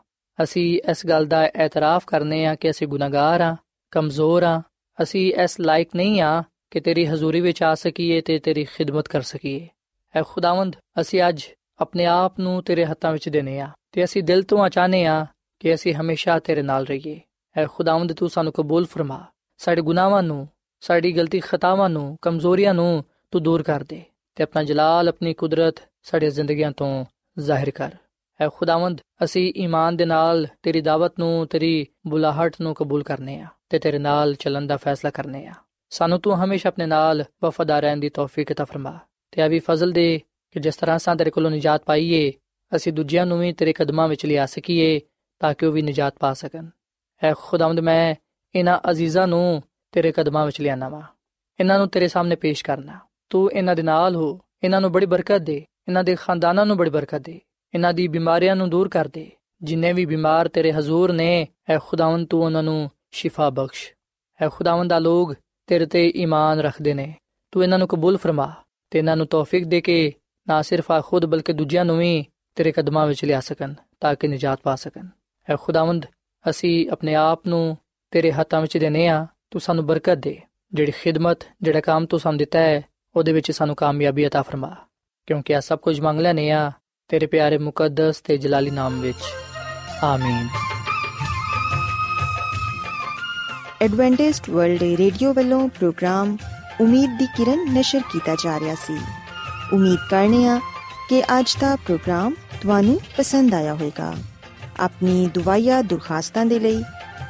Speaker 2: ਅਸੀਂ ਇਸ ਗੱਲ ਦਾ ਇਤਰਾਫ ਕਰਨੇ ਆ ਕਿ ਅਸੀਂ ਗੁਨਾਹਗਾਰ ਆ, ਕਮਜ਼ੋਰ ਆ, ਅਸੀਂ ਇਸ ਲਾਇਕ ਨਹੀਂ ਆ ਕਿ ਤੇਰੀ ਹਜ਼ੂਰੀ ਵਿੱਚ ਆ ਸਕੀਏ ਤੇ ਤੇਰੀ ਖਿਦਮਤ ਕਰ ਸਕੀਏ। ਐ ਖੁਦਾਵੰਦ, ਅਸੀਂ ਅੱਜ ਆਪਣੇ ਆਪ ਨੂੰ ਤੇਰੇ ਹੱਥਾਂ ਵਿੱਚ ਦੇਨੇ ਆ ਤੇ ਅਸੀਂ ਦਿਲ ਤੋਂ ਚਾਹਨੇ ਆ ਕਿ ਅਸੀਂ ਹਮੇਸ਼ਾ ਤੇਰੇ ਨਾਲ ਰਹੀਏ। ਐ ਖੁਦਾਵੰਦ, ਤੂੰ ਸਾਨੂੰ ਕਬੂਲ ਫਰਮਾ। ਸਾਡੇ ਗੁਨਾਹਾਂ ਨੂੰ ਸਾਡੀ ਗਲਤੀ ਖਤਾਵਾਂ ਨੂੰ ਕਮਜ਼ੋਰੀਆਂ ਨੂੰ ਤੂੰ ਦੂਰ ਕਰ ਦੇ ਤੇ ਆਪਣਾ ਜਲਾਲ ਆਪਣੀ ਕੁਦਰਤ ਸਾਡੀਆਂ ਜ਼ਿੰਦਗੀਆਂ ਤੋਂ ਜ਼ਾਹਿਰ ਕਰ ਐ ਖੁਦਾਵੰਦ ਅਸੀਂ ਈਮਾਨ ਦੇ ਨਾਲ ਤੇਰੀ ਦਾਵਤ ਨੂੰ ਤੇਰੀ ਬੁਲਾਹਟ ਨੂੰ ਕਬੂਲ ਕਰਨੇ ਆ ਤੇ ਤੇਰੇ ਨਾਲ ਚੱਲਣ ਦਾ ਫੈਸਲਾ ਕਰਨੇ ਆ ਸਾਨੂੰ ਤੂੰ ਹਮੇਸ਼ਾ ਆਪਣੇ ਨਾਲ ਵਫਾਦਾਰ ਰਹਿਣ ਦੀ ਤੌਫੀਕ عطا ਫਰਮਾ ਤੇ ਆ ਵੀ ਫਜ਼ਲ ਦੇ ਕਿ ਜਿਸ ਤਰ੍ਹਾਂ ਸਾਂ ਤੇਰੇ ਕੋਲੋਂ ਨਜਾਤ ਪਾਈਏ ਅਸੀਂ ਦੂਜਿਆਂ ਨੂੰ ਵੀ ਤੇਰੇ ਕਦਮਾਂ ਵਿੱਚ ਲਿਆ ਸਕੀਏ ਤਾਂ ਕਿ ਉਹ ਵੀ ਨਜਾਤ ਪਾ ਸਕਣ ਐ ਖੁਦਾਵੰਦ ਮੈਂ ਇਹਨਾਂ ਅਜ਼ੀਜ਼ਾਂ ਨੂੰ ਤੇਰੇ ਕਦਮਾਂ ਵਿੱਚ ਲਿਆਣਾ ਵਾ। ਇਹਨਾਂ ਨੂੰ ਤੇਰੇ ਸਾਹਮਣੇ ਪੇਸ਼ ਕਰਨਾ। ਤੂੰ ਇਹਨਾਂ ਦੇ ਨਾਲ ਹੋ। ਇਹਨਾਂ ਨੂੰ ਬੜੀ ਬਰਕਤ ਦੇ। ਇਹਨਾਂ ਦੇ ਖਾਨਦਾਨਾਂ ਨੂੰ ਬੜੀ ਬਰਕਤ ਦੇ। ਇਹਨਾਂ ਦੀ ਬਿਮਾਰੀਆਂ ਨੂੰ ਦੂਰ ਕਰ ਦੇ। ਜਿੰਨੇ ਵੀ ਬਿਮਾਰ ਤੇਰੇ ਹਜ਼ੂਰ ਨੇ, ਐ ਖੁਦਾਵੰਦ ਤੂੰ ਉਹਨਾਂ ਨੂੰ ਸ਼ਿਫਾ ਬਖਸ਼। ਐ ਖੁਦਾਵੰਦ ਆ ਲੋਗ ਤੇਰੇ ਤੇ ਈਮਾਨ ਰੱਖਦੇ ਨੇ। ਤੂੰ ਇਹਨਾਂ ਨੂੰ ਕਬੂਲ ਫਰਮਾ ਤੇ ਇਹਨਾਂ ਨੂੰ ਤੌਫੀਕ ਦੇ ਕੇ ਨਾ ਸਿਰਫ ਆ ਖੁਦ ਬਲਕਿ ਦੂਜਿਆਂ ਨੂੰ ਵੀ ਤੇਰੇ ਕਦਮਾਂ ਵਿੱਚ ਲਿਆ ਸਕਣ, ਤਾਂ ਕਿ ਨਜਾਤ ਪਾ ਸਕਣ। ਐ ਖੁਦਾਵੰਦ, ਅਸੀਂ ਆਪਣੇ ਆਪ ਨੂੰ ਤੇਰੇ ਹੱਥਾਂ ਵਿੱਚ ਦੇਨੇ ਆ ਤੂੰ ਸਾਨੂੰ ਬਰਕਤ ਦੇ ਜਿਹੜੀ ਖਿਦਮਤ ਜਿਹੜਾ ਕੰਮ ਤੂੰ ਸਾਨੂੰ ਦਿੱਤਾ ਹੈ ਉਹਦੇ ਵਿੱਚ ਸਾਨੂੰ ਕਾਮਯਾਬੀ عطا ਫਰਮਾ ਕਿਉਂਕਿ ਆ ਸਭ ਕੁਝ ਮੰਗ ਲੈਨੇ ਆ ਤੇਰੇ ਪਿਆਰੇ ਮੁਕੱਦਸ ਤੇ ਜਲਾਲੀ ਨਾਮ ਵਿੱਚ ਆਮੀਨ
Speaker 1: ਐਡਵੈਂਟਿਸਟ ਵਰਲਡ ਰੇਡੀਓ ਵੱਲੋਂ ਪ੍ਰੋਗਰਾਮ ਉਮੀਦ ਦੀ ਕਿਰਨ ਨਿਸ਼ਰ ਕੀਤਾ ਜਾ ਰਿਹਾ ਸੀ ਉਮੀਦ ਕਰਨੇ ਆ ਕਿ ਅੱਜ ਦਾ ਪ੍ਰੋਗਰਾਮ ਤੁਹਾਨੂੰ ਪਸੰਦ ਆਇਆ ਹੋਵੇਗਾ ਆਪਣੀ ਦੁਆਇਆ ਦੁਰਖਾਸਤਾਂ ਦੇ ਲਈ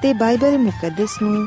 Speaker 1: ਤੇ ਬਾਈਬਲ ਮੁਕੱਦਸ ਨੂੰ